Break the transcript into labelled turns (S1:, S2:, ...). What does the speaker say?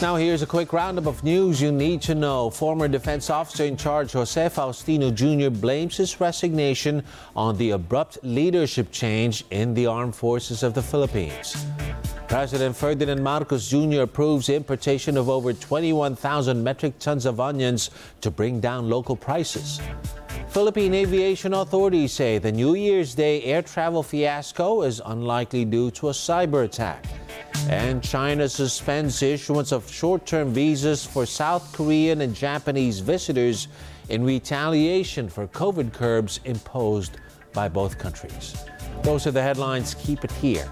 S1: Now, here's a quick roundup of news you need to know. Former defense officer in charge Jose Faustino Jr. blames his resignation on the abrupt leadership change in the armed forces of the Philippines. President Ferdinand Marcos Jr. approves importation of over 21,000 metric tons of onions to bring down local prices. Philippine aviation authorities say the New Year's Day air travel fiasco is unlikely due to a cyber attack. And China suspends issuance of short term visas for South Korean and Japanese visitors in retaliation for COVID curbs imposed by both countries. Those are the headlines. Keep it here